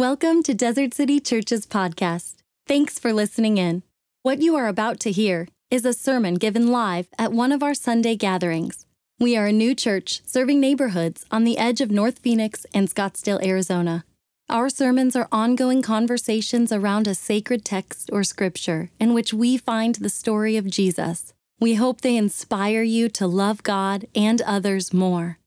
Welcome to Desert City Church's podcast. Thanks for listening in. What you are about to hear is a sermon given live at one of our Sunday gatherings. We are a new church serving neighborhoods on the edge of North Phoenix and Scottsdale, Arizona. Our sermons are ongoing conversations around a sacred text or scripture in which we find the story of Jesus. We hope they inspire you to love God and others more.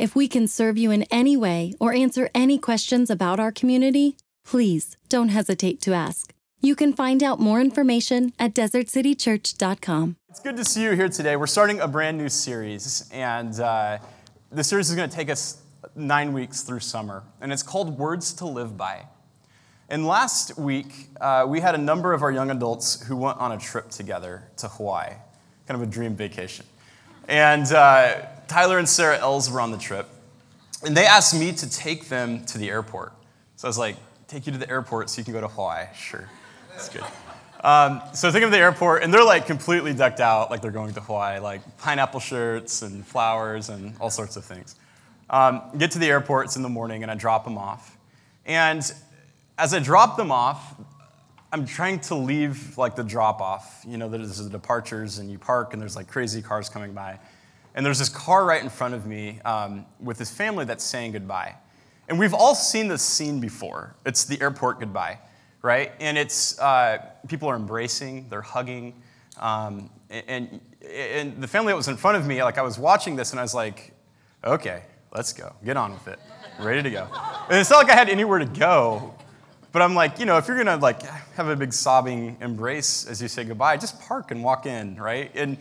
If we can serve you in any way or answer any questions about our community, please don't hesitate to ask. You can find out more information at desertcitychurch.com. It's good to see you here today. We're starting a brand new series, and uh, the series is going to take us nine weeks through summer, and it's called Words to Live By. And last week, uh, we had a number of our young adults who went on a trip together to Hawaii, kind of a dream vacation. And uh, Tyler and Sarah Ells were on the trip, and they asked me to take them to the airport. So I was like, take you to the airport so you can go to Hawaii. Sure, that's good. Um, so I take them to the airport, and they're like completely decked out, like they're going to Hawaii, like pineapple shirts and flowers and all sorts of things. Um, get to the airport, it's in the morning, and I drop them off. And as I drop them off, I'm trying to leave like the drop off. You know, there's the departures, and you park, and there's like crazy cars coming by. And there's this car right in front of me um, with this family that's saying goodbye. And we've all seen this scene before. It's the airport goodbye, right? And it's uh, people are embracing, they're hugging. Um, and, and the family that was in front of me, like I was watching this and I was like, okay, let's go, get on with it, ready to go. And it's not like I had anywhere to go, but I'm like, you know, if you're gonna like have a big sobbing embrace as you say goodbye, just park and walk in, right? And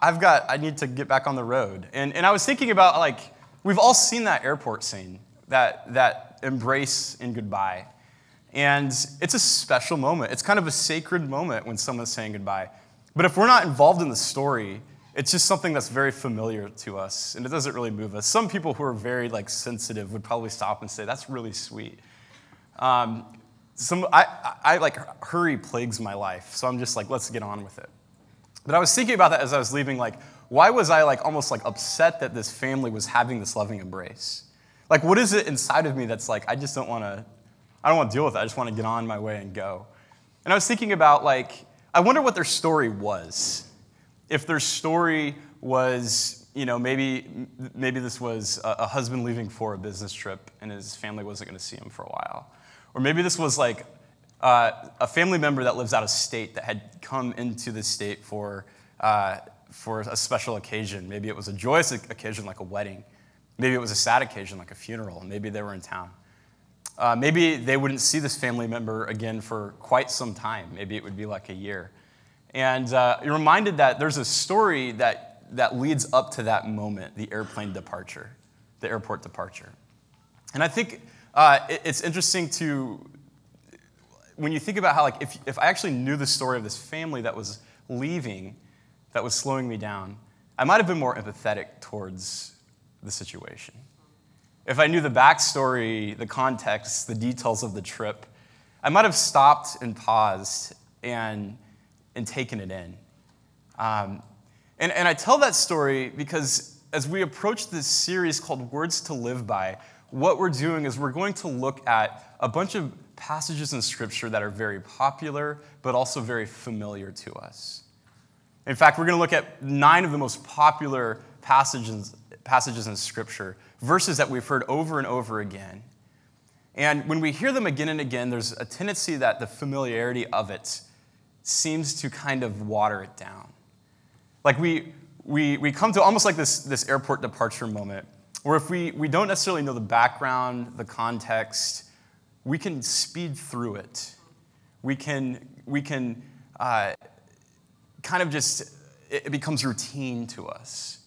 I've got, I need to get back on the road. And, and I was thinking about, like, we've all seen that airport scene, that, that embrace and goodbye. And it's a special moment. It's kind of a sacred moment when someone's saying goodbye. But if we're not involved in the story, it's just something that's very familiar to us, and it doesn't really move us. Some people who are very like sensitive would probably stop and say, "That's really sweet." Um, some I, I, I like hurry plagues my life, so I'm just like, let's get on with it. But I was thinking about that as I was leaving, like, why was I like almost like upset that this family was having this loving embrace? Like, what is it inside of me that's like, I just don't want to, I don't want to deal with it. I just want to get on my way and go. And I was thinking about like, I wonder what their story was. If their story was, you know, maybe maybe this was a, husband leaving for a business trip and his family wasn't going to see him for a while, or maybe this was like uh, a family member that lives out of state that had come into the state for, uh, for a special occasion. Maybe it was a joyous occasion like a wedding. Maybe it was a sad occasion like a funeral. Maybe they were in town. Uh, maybe they wouldn't see this family member again for quite some time. Maybe it would be like a year. And uh, you're reminded that there's a story that, that leads up to that moment the airplane departure, the airport departure. And I think uh, it's interesting to when you think about how, like, if, if I actually knew the story of this family that was leaving, that was slowing me down, I might have been more empathetic towards the situation. If I knew the backstory, the context, the details of the trip, I might have stopped and paused and, and taken it in. Um, and, and I tell that story because as we approach this series called Words to Live By, what we're doing is we're going to look at a bunch of passages in Scripture that are very popular, but also very familiar to us. In fact, we're going to look at nine of the most popular passages, passages in Scripture, verses that we've heard over and over again. And when we hear them again and again, there's a tendency that the familiarity of it seems to kind of water it down. Like we, we, we come to almost like this, this airport departure moment, where if we, we don't necessarily know the background, the context, we can speed through it. We can, we can uh, kind of just, it becomes routine to us.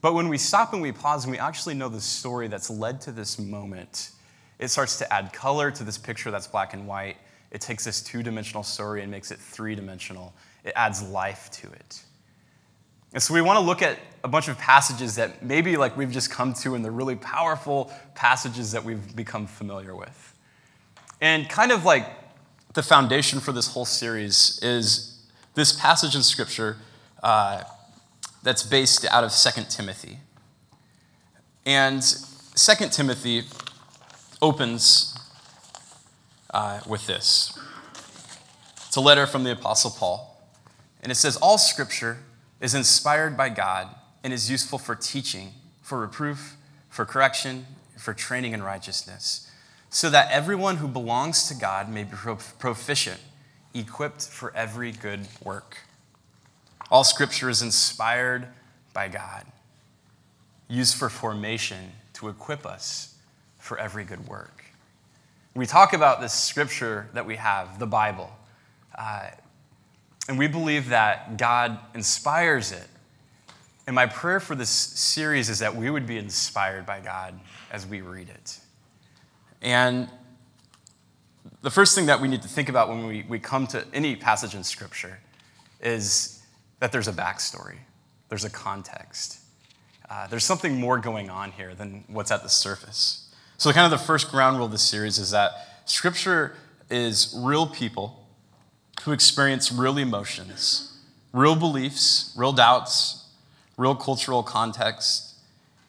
But when we stop and we pause and we actually know the story that's led to this moment, it starts to add color to this picture that's black and white. It takes this two dimensional story and makes it three dimensional. It adds life to it. And so we want to look at a bunch of passages that maybe like we've just come to and they're really powerful passages that we've become familiar with. And kind of like the foundation for this whole series is this passage in Scripture uh, that's based out of 2 Timothy. And 2 Timothy opens uh, with this. It's a letter from the Apostle Paul, and it says, All scripture is inspired by God and is useful for teaching, for reproof, for correction, for training in righteousness, so that everyone who belongs to God may be proficient, equipped for every good work. All scripture is inspired by God, used for formation to equip us for every good work. We talk about this scripture that we have, the Bible, uh, and we believe that God inspires it. And my prayer for this series is that we would be inspired by God as we read it. And the first thing that we need to think about when we, we come to any passage in Scripture is that there's a backstory, there's a context. Uh, there's something more going on here than what's at the surface. So, kind of the first ground rule of this series is that Scripture is real people who experience real emotions, real beliefs, real doubts, real cultural context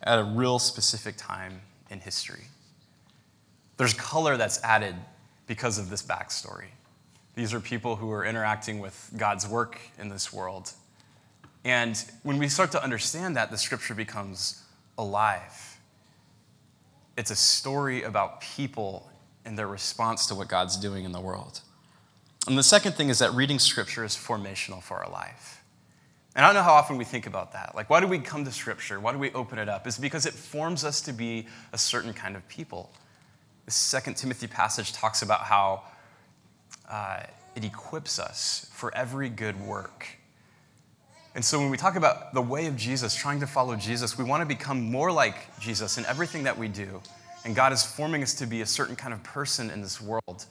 at a real specific time in history. There's color that's added because of this backstory. These are people who are interacting with God's work in this world. And when we start to understand that, the scripture becomes alive. It's a story about people and their response to what God's doing in the world. And the second thing is that reading scripture is formational for our life. And I don't know how often we think about that. Like, why do we come to scripture? Why do we open it up? It's because it forms us to be a certain kind of people. The Second Timothy passage talks about how uh, it equips us for every good work. And so when we talk about the way of Jesus, trying to follow Jesus, we want to become more like Jesus in everything that we do. And God is forming us to be a certain kind of person in this world.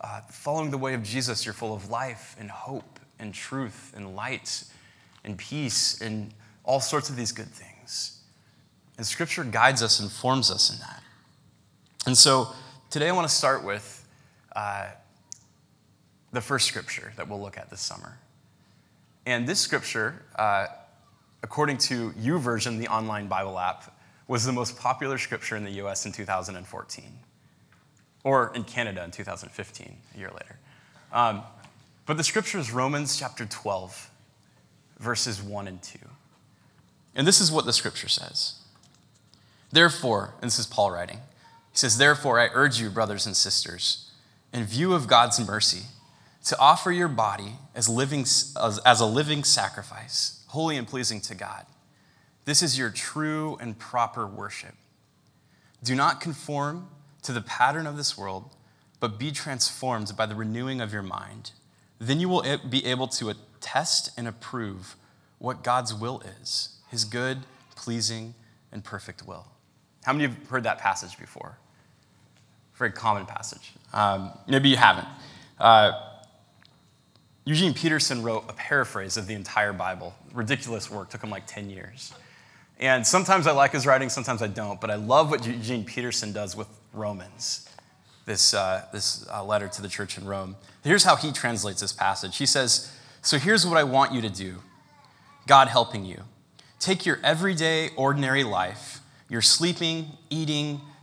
Uh, following the way of Jesus, you're full of life and hope and truth and light and peace and all sorts of these good things. And Scripture guides us and forms us in that. And so today I want to start with uh, the first Scripture that we'll look at this summer. And this Scripture, uh, according to YouVersion, the online Bible app, was the most popular Scripture in the US in 2014 or in Canada in 2015, a year later. Um, but the scripture is Romans chapter 12, verses 1 and 2. And this is what the scripture says. Therefore, and this is Paul writing, says, Therefore, I urge you, brothers and sisters, in view of God's mercy, to offer your body as, living, as, as a living sacrifice, holy and pleasing to God. This is your true and proper worship. Do not conform to the pattern of this world, but be transformed by the renewing of your mind. Then you will be able to test and approve what God's will is his good, pleasing, and perfect will. How many have heard that passage before? Very common passage. Um, maybe you haven't. Uh, Eugene Peterson wrote a paraphrase of the entire Bible. Ridiculous work, took him like 10 years. And sometimes I like his writing, sometimes I don't, but I love what Eugene Peterson does with Romans, this, uh, this uh, letter to the church in Rome. Here's how he translates this passage. He says, So here's what I want you to do God helping you. Take your everyday, ordinary life, your sleeping, eating,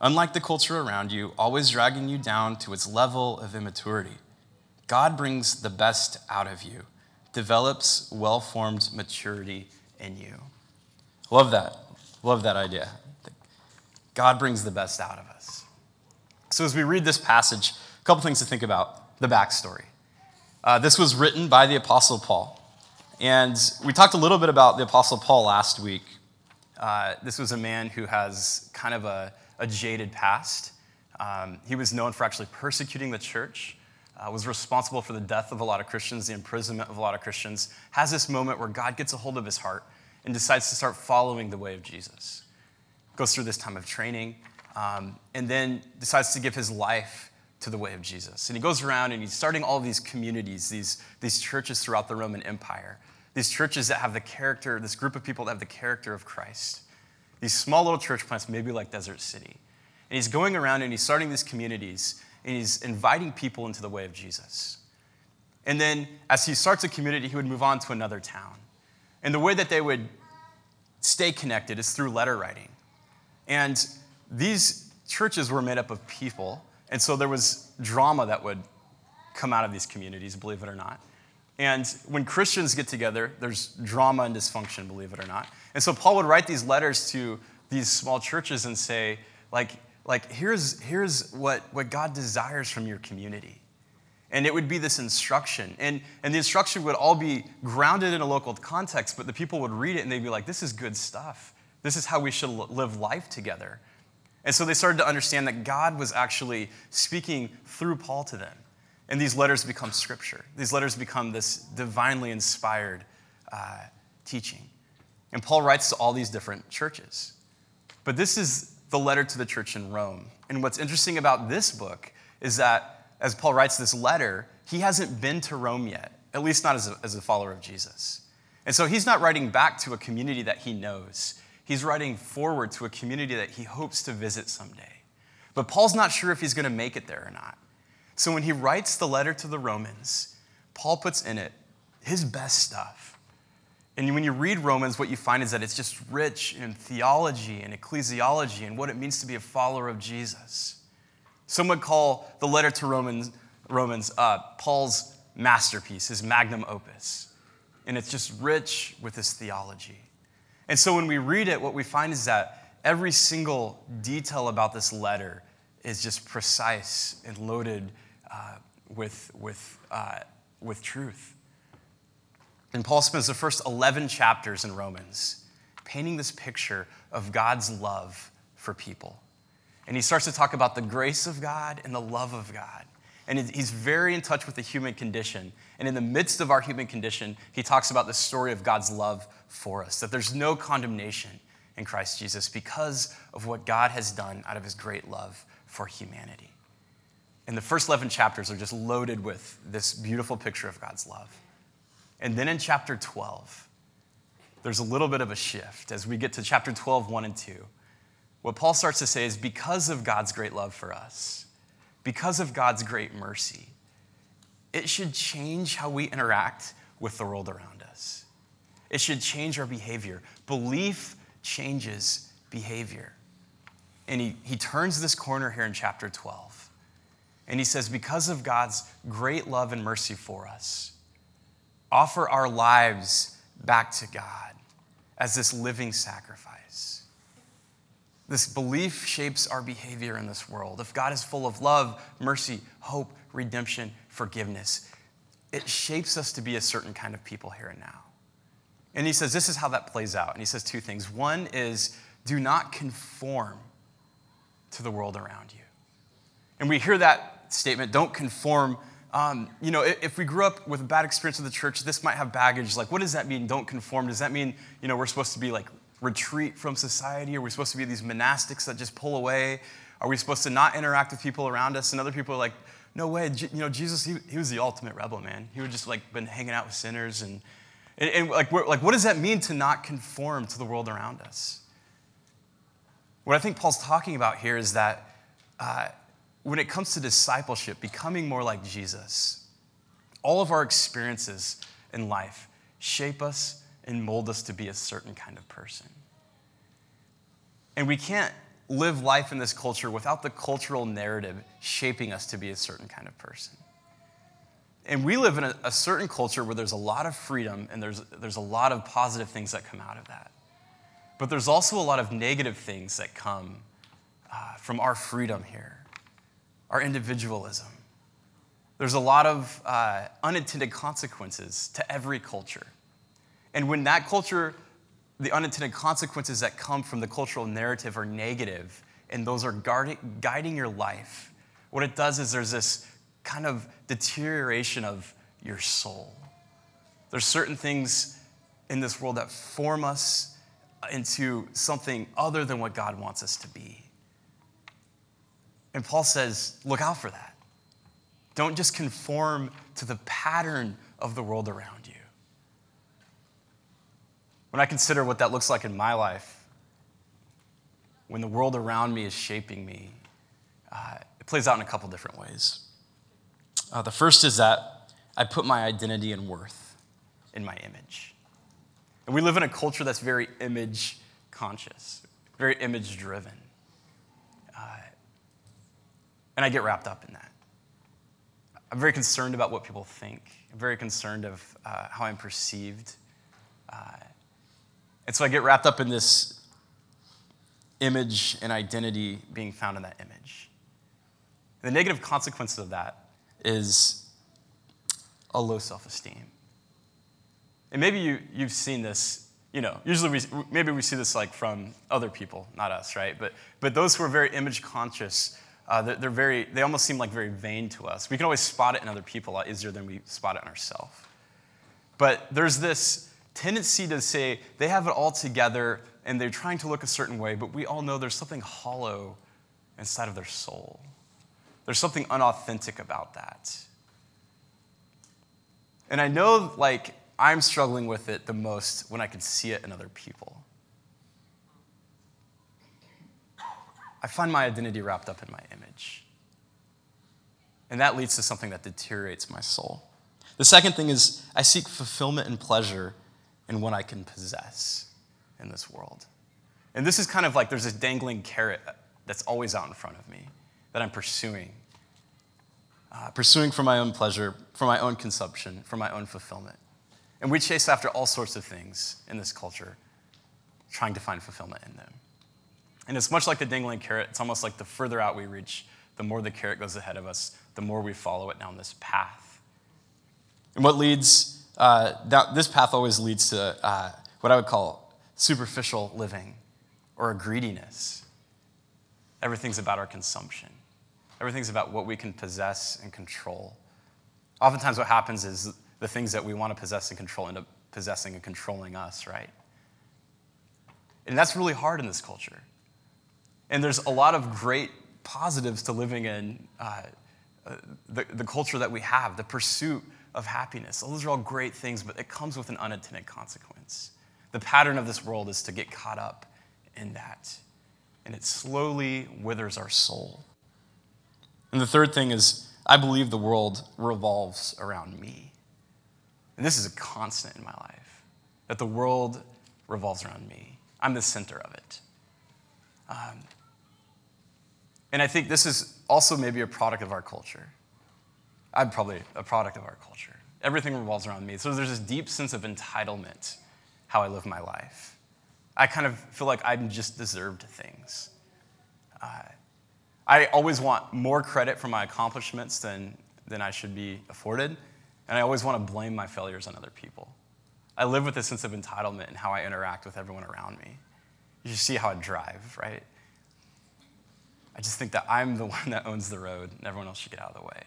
Unlike the culture around you, always dragging you down to its level of immaturity, God brings the best out of you, develops well formed maturity in you. Love that. Love that idea. God brings the best out of us. So, as we read this passage, a couple things to think about the backstory. Uh, this was written by the Apostle Paul. And we talked a little bit about the Apostle Paul last week. Uh, this was a man who has kind of a, a jaded past. Um, he was known for actually persecuting the church, uh, was responsible for the death of a lot of Christians, the imprisonment of a lot of Christians, has this moment where God gets a hold of his heart and decides to start following the way of Jesus goes through this time of training, um, and then decides to give his life to the way of Jesus. And he goes around and he's starting all these communities, these, these churches throughout the Roman Empire, these churches that have the character, this group of people that have the character of Christ. These small little church plants, maybe like Desert City. And he's going around and he's starting these communities and he's inviting people into the way of Jesus. And then as he starts a community, he would move on to another town. And the way that they would stay connected is through letter writing. And these churches were made up of people, and so there was drama that would come out of these communities, believe it or not. And when Christians get together, there's drama and dysfunction, believe it or not. And so Paul would write these letters to these small churches and say, like, like here's, here's what, what God desires from your community. And it would be this instruction. And, and the instruction would all be grounded in a local context, but the people would read it and they'd be like, this is good stuff. This is how we should live life together. And so they started to understand that God was actually speaking through Paul to them. And these letters become scripture. These letters become this divinely inspired uh, teaching. And Paul writes to all these different churches. But this is the letter to the church in Rome. And what's interesting about this book is that as Paul writes this letter, he hasn't been to Rome yet, at least not as a, as a follower of Jesus. And so he's not writing back to a community that he knows. He's writing forward to a community that he hopes to visit someday. But Paul's not sure if he's going to make it there or not. So when he writes the letter to the Romans, Paul puts in it his best stuff. And when you read Romans, what you find is that it's just rich in theology and ecclesiology and what it means to be a follower of Jesus. Some would call the letter to Romans, Romans uh, Paul's masterpiece, his magnum opus. And it's just rich with his theology. And so when we read it, what we find is that every single detail about this letter is just precise and loaded uh, with, with, uh, with truth. And Paul spends the first 11 chapters in Romans painting this picture of God's love for people. And he starts to talk about the grace of God and the love of God. And he's very in touch with the human condition. And in the midst of our human condition, he talks about the story of God's love for us, that there's no condemnation in Christ Jesus because of what God has done out of his great love for humanity. And the first 11 chapters are just loaded with this beautiful picture of God's love. And then in chapter 12, there's a little bit of a shift as we get to chapter 12, 1 and 2. What Paul starts to say is because of God's great love for us, because of God's great mercy, it should change how we interact with the world around us. It should change our behavior. Belief changes behavior. And he, he turns this corner here in chapter 12. And he says, Because of God's great love and mercy for us, offer our lives back to God as this living sacrifice. This belief shapes our behavior in this world. If God is full of love, mercy, hope, redemption, forgiveness, it shapes us to be a certain kind of people here and now. And he says this is how that plays out. And he says two things. One is do not conform to the world around you. And we hear that statement, don't conform um, you know, if we grew up with a bad experience with the church, this might have baggage. Like, what does that mean? Don't conform. Does that mean, you know, we're supposed to be like retreat from society? Are we supposed to be these monastics that just pull away? Are we supposed to not interact with people around us? And other people are like, no way. You know, Jesus, he, he was the ultimate rebel, man. He would just like been hanging out with sinners. And, and, and like, like, what does that mean to not conform to the world around us? What I think Paul's talking about here is that uh, when it comes to discipleship, becoming more like Jesus, all of our experiences in life shape us and mold us to be a certain kind of person. And we can't live life in this culture without the cultural narrative shaping us to be a certain kind of person. And we live in a, a, certain culture where there's a lot of freedom and there's, there's a lot of positive things that come out of that. But there's also a lot of negative things that come uh, from our freedom here our individualism. There's a lot of uh, unintended consequences to every culture. And when that culture, the unintended consequences that come from the cultural narrative are negative, and those are guarding, guiding your life, what it does is there's this kind of deterioration of your soul. There's certain things in this world that form us into something other than what God wants us to be. And Paul says, look out for that. Don't just conform to the pattern of the world around you. When I consider what that looks like in my life, when the world around me is shaping me, uh, it plays out in a couple different ways. Uh, the first is that I put my identity and worth in my image. And we live in a culture that's very image conscious, very image driven. And I get wrapped up in that. I'm very concerned about what people think. I'm very concerned of uh, how I'm perceived. Uh, and so I get wrapped up in this image and identity being found in that image. The negative consequences of that is a low self esteem. And maybe you, you've seen this, you know, usually we, maybe we see this like from other people, not us, right? But, but those who are very image conscious, uh, they're, they're, very, they almost seem like very vain to us. We can always spot it in other people a lot easier than we spot it in ourselves. But there's this tendency to say they have it all together and they're trying to look a certain way, but we all know there's something hollow inside of their soul. There's something unauthentic about that. And I know, like, I'm struggling with it the most when I can see it in other people. I find my identity wrapped up in my image. And that leads to something that deteriorates my soul. The second thing is I seek fulfillment and pleasure in what I can possess in this world. And this is kind of like there's this dangling carrot that's always out in front of me that I'm pursuing. Uh, pursuing for my own pleasure, for my own consumption, for my own fulfillment. And we chase after all sorts of things in this culture, trying to find fulfillment in them. And it's much like the dangling carrot. It's almost like the further out we reach, the more the carrot goes ahead of us, the more we follow it down this path. And what leads, uh, down, this path always leads to uh, what I would call superficial living or a greediness. Everything's about our consumption, everything's about what we can possess and control. Oftentimes, what happens is the things that we want to possess and control end up possessing and controlling us, right? And that's really hard in this culture. And there's a lot of great positives to living in uh, uh, the, the culture that we have, the pursuit of happiness. Those are all great things, but it comes with an unintended consequence. The pattern of this world is to get caught up in that, and it slowly withers our soul. And the third thing is, I believe the world revolves around me. And this is a constant in my life that the world revolves around me. I'm the center of it. Um, and I think this is also maybe a product of our culture. I'm probably a product of our culture. Everything revolves around me. So there's this deep sense of entitlement how I live my life. I kind of feel like I'm just deserved things. Uh, I always want more credit for my accomplishments than, than I should be afforded, and I always want to blame my failures on other people. I live with a sense of entitlement in how I interact with everyone around me. You see how I drive, right? I just think that I'm the one that owns the road and everyone else should get out of the way.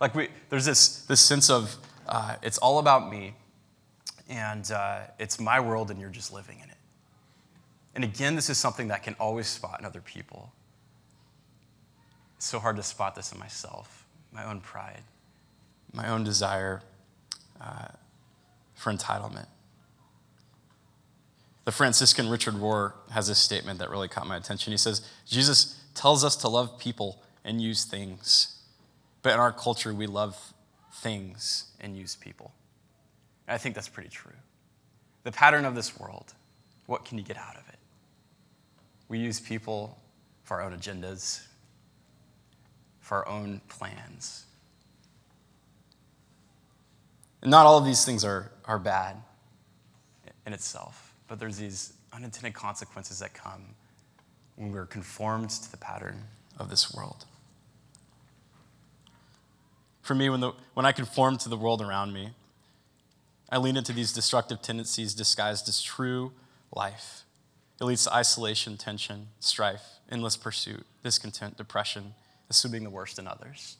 Like, we, there's this, this sense of uh, it's all about me and uh, it's my world and you're just living in it. And again, this is something that can always spot in other people. It's so hard to spot this in myself, my own pride, my own desire uh, for entitlement. The Franciscan Richard Rohr has this statement that really caught my attention. He says, Jesus tells us to love people and use things. But in our culture, we love things and use people. And I think that's pretty true. The pattern of this world, what can you get out of it? We use people for our own agendas, for our own plans. And not all of these things are, are bad in itself, but there's these unintended consequences that come when we're conformed to the pattern of this world. For me, when, the, when I conform to the world around me, I lean into these destructive tendencies disguised as true life. It leads to isolation, tension, strife, endless pursuit, discontent, depression, assuming the worst in others.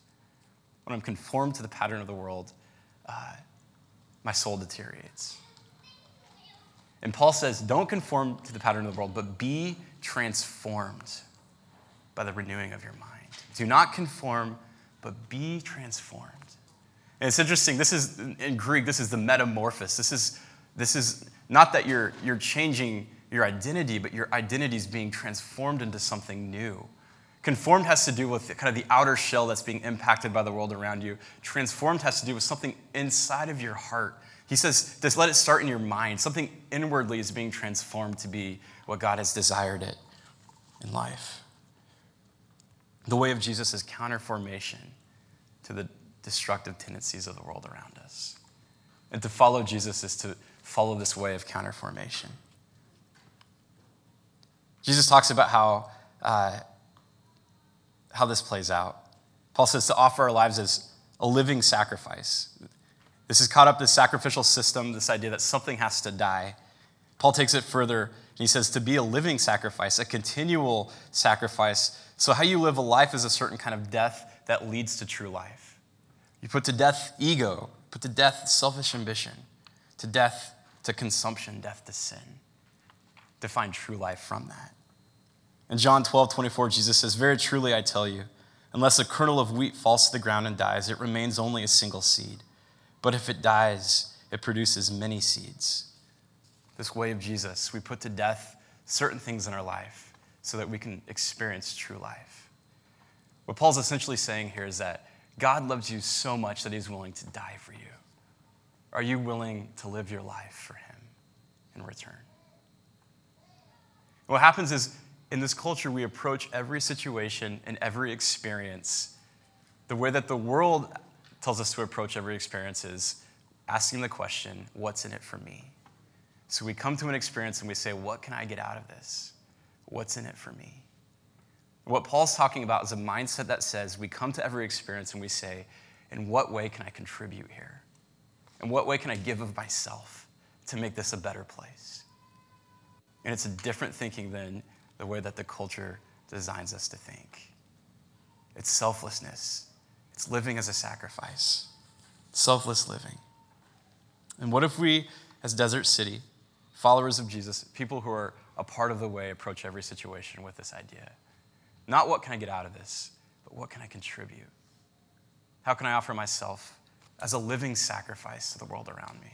When I'm conformed to the pattern of the world, uh, my soul deteriorates. And Paul says, don't conform to the pattern of the world, but be transformed by the renewing of your mind. Do not conform, but be transformed. And it's interesting, this is in Greek, this is the metamorphosis. This is, this is not that you're, you're changing your identity, but your identity is being transformed into something new. Conformed has to do with kind of the outer shell that's being impacted by the world around you. Transformed has to do with something inside of your heart. He says, just let it start in your mind. Something inwardly is being transformed to be what God has desired it in life. The way of Jesus is counterformation to the destructive tendencies of the world around us. And to follow Jesus is to follow this way of counterformation. Jesus talks about how, uh, how this plays out. Paul says to offer our lives as a living sacrifice. This is caught up this sacrificial system, this idea that something has to die. Paul takes it further and he says to be a living sacrifice, a continual sacrifice. So, how you live a life is a certain kind of death that leads to true life. You put to death ego, put to death selfish ambition, to death to consumption, death to sin, to find true life from that. In John 12, 24, Jesus says, Very truly I tell you, unless a kernel of wheat falls to the ground and dies, it remains only a single seed. But if it dies, it produces many seeds. This way of Jesus, we put to death certain things in our life so that we can experience true life. What Paul's essentially saying here is that God loves you so much that he's willing to die for you. Are you willing to live your life for him in return? What happens is, in this culture, we approach every situation and every experience the way that the world tells us to approach every experience is asking the question, What's in it for me? So we come to an experience and we say, What can I get out of this? What's in it for me? What Paul's talking about is a mindset that says we come to every experience and we say, In what way can I contribute here? In what way can I give of myself to make this a better place? And it's a different thinking than the way that the culture designs us to think. It's selflessness, it's living as a sacrifice, selfless living. And what if we, as Desert City, followers of Jesus, people who are a part of the way, approach every situation with this idea? Not what can I get out of this, but what can I contribute? How can I offer myself as a living sacrifice to the world around me?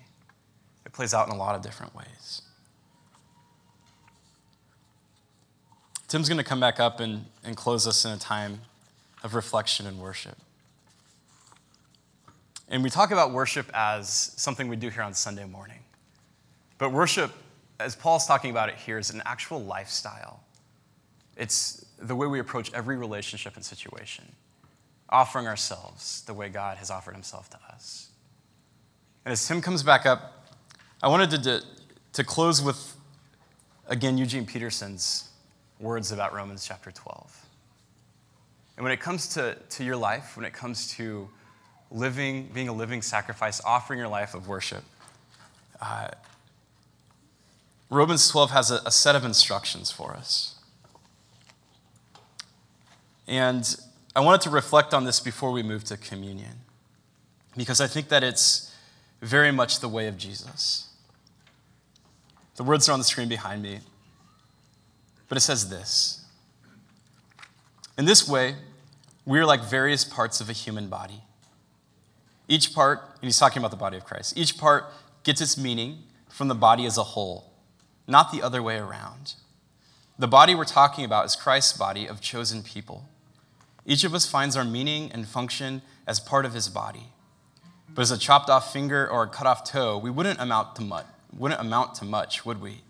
It plays out in a lot of different ways. Tim's going to come back up and, and close us in a time of reflection and worship. And we talk about worship as something we do here on Sunday morning. But worship, as Paul's talking about it here, is an actual lifestyle. It's the way we approach every relationship and situation, offering ourselves the way God has offered himself to us. And as Tim comes back up, I wanted to, to, to close with, again, Eugene Peterson's words about Romans chapter 12. And when it comes to, to your life, when it comes to living, being a living sacrifice, offering your life of worship, uh, Romans 12 has a, a set of instructions for us. And I wanted to reflect on this before we move to communion, because I think that it's very much the way of Jesus. The words are on the screen behind me, but it says this In this way, we are like various parts of a human body. Each part, and he's talking about the body of Christ, each part gets its meaning from the body as a whole, not the other way around. The body we're talking about is Christ's body of chosen people. Each of us finds our meaning and function as part of his body. But as a chopped off finger or a cut off toe, we wouldn't amount to much, wouldn't amount to much, would we?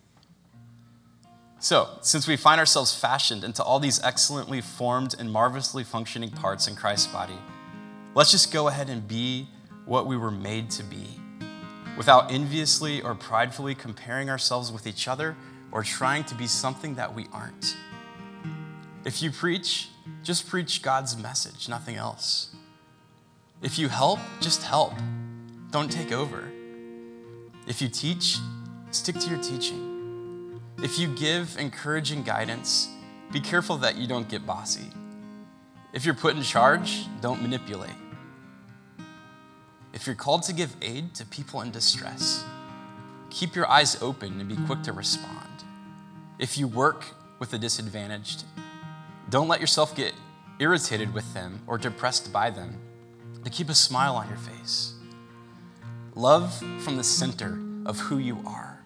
So, since we find ourselves fashioned into all these excellently formed and marvelously functioning parts in Christ's body, let's just go ahead and be what we were made to be, without enviously or pridefully comparing ourselves with each other or trying to be something that we aren't. If you preach, just preach God's message, nothing else. If you help, just help. Don't take over. If you teach, stick to your teaching. If you give encouraging guidance, be careful that you don't get bossy. If you're put in charge, don't manipulate. If you're called to give aid to people in distress, keep your eyes open and be quick to respond. If you work with the disadvantaged, don't let yourself get irritated with them or depressed by them, to keep a smile on your face. Love from the center of who you are.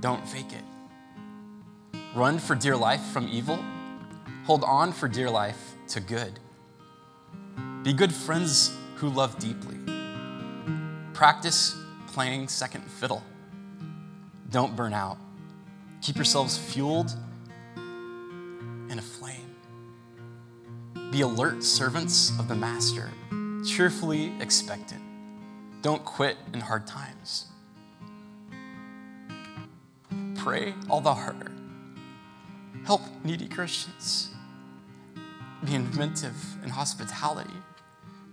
Don't fake it. Run for dear life from evil. Hold on for dear life to good. Be good friends who love deeply. Practice playing second fiddle. Don't burn out. Keep yourselves fueled and aflame. Be alert servants of the Master, cheerfully expectant. Don't quit in hard times. Pray all the harder. Help needy Christians. Be inventive in hospitality.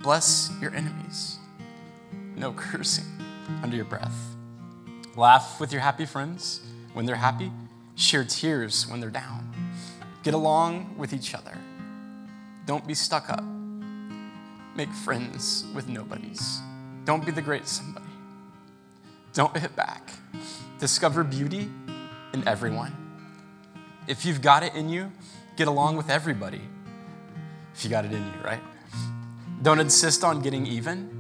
Bless your enemies. No cursing under your breath. Laugh with your happy friends when they're happy. Share tears when they're down. Get along with each other. Don't be stuck up. Make friends with nobodies. Don't be the great somebody. Don't hit back. Discover beauty in everyone. If you've got it in you, get along with everybody. If you got it in you, right? Don't insist on getting even.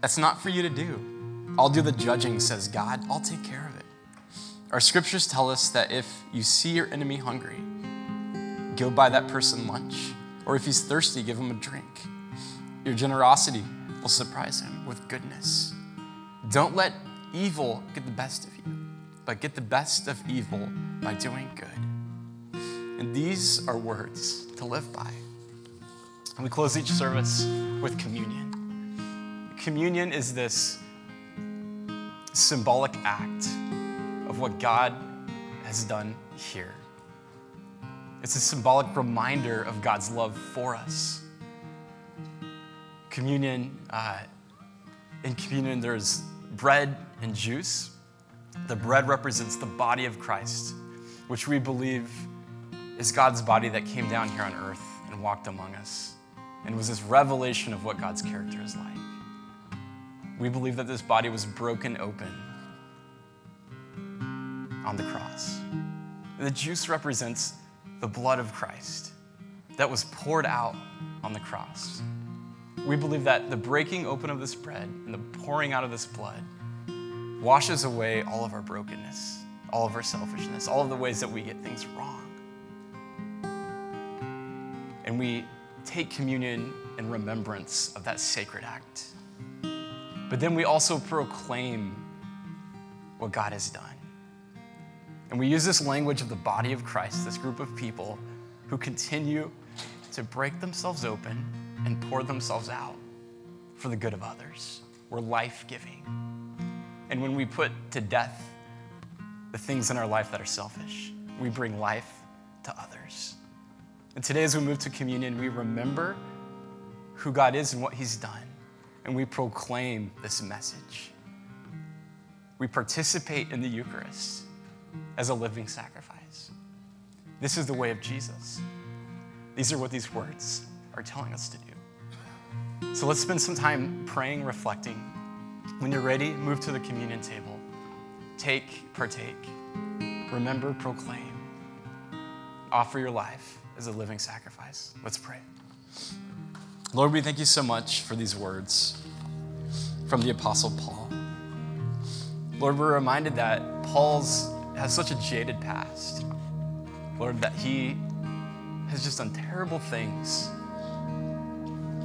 That's not for you to do. I'll do the judging, says God. I'll take care of it. Our scriptures tell us that if you see your enemy hungry, go buy that person lunch. Or if he's thirsty, give him a drink. Your generosity will surprise him with goodness. Don't let evil get the best of you, but get the best of evil by doing good. And these are words to live by. And we close each service with communion. Communion is this symbolic act of what God has done here. It's a symbolic reminder of God's love for us. Communion, uh, in communion, there's bread and juice. The bread represents the body of Christ, which we believe is God's body that came down here on earth and walked among us and was this revelation of what God's character is like. We believe that this body was broken open on the cross. The juice represents the blood of Christ that was poured out on the cross. We believe that the breaking open of this bread and the pouring out of this blood washes away all of our brokenness, all of our selfishness, all of the ways that we get things wrong. And we take communion in remembrance of that sacred act. But then we also proclaim what God has done. And we use this language of the body of Christ, this group of people who continue to break themselves open and pour themselves out for the good of others. We're life giving. And when we put to death the things in our life that are selfish, we bring life to others. And today, as we move to communion, we remember who God is and what He's done and we proclaim this message. We participate in the Eucharist as a living sacrifice. This is the way of Jesus. These are what these words are telling us to do. So let's spend some time praying, reflecting. When you're ready, move to the communion table. Take, partake. Remember, proclaim. Offer your life as a living sacrifice. Let's pray. Lord, we thank you so much for these words from the Apostle Paul. Lord, we're reminded that Paul's has such a jaded past. Lord, that he has just done terrible things.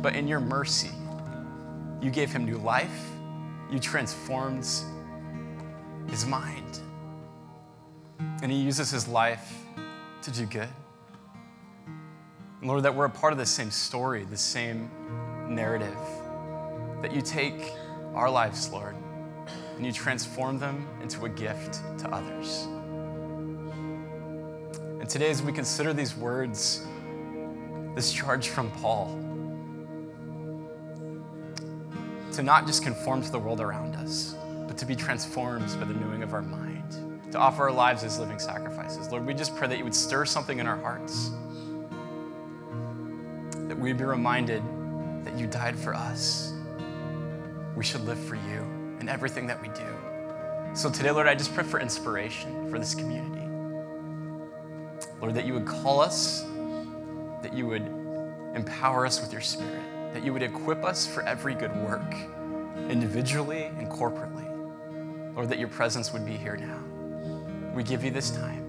But in your mercy, you gave him new life, you transformed his mind, and he uses his life to do good. Lord, that we're a part of the same story, the same narrative. That you take our lives, Lord, and you transform them into a gift to others. And today, as we consider these words, this charge from Paul, to not just conform to the world around us, but to be transformed by the renewing of our mind, to offer our lives as living sacrifices. Lord, we just pray that you would stir something in our hearts we'd be reminded that you died for us. We should live for you in everything that we do. So today, Lord, I just pray for inspiration for this community. Lord, that you would call us, that you would empower us with your Spirit, that you would equip us for every good work, individually and corporately. Lord, that your presence would be here now. We give you this time.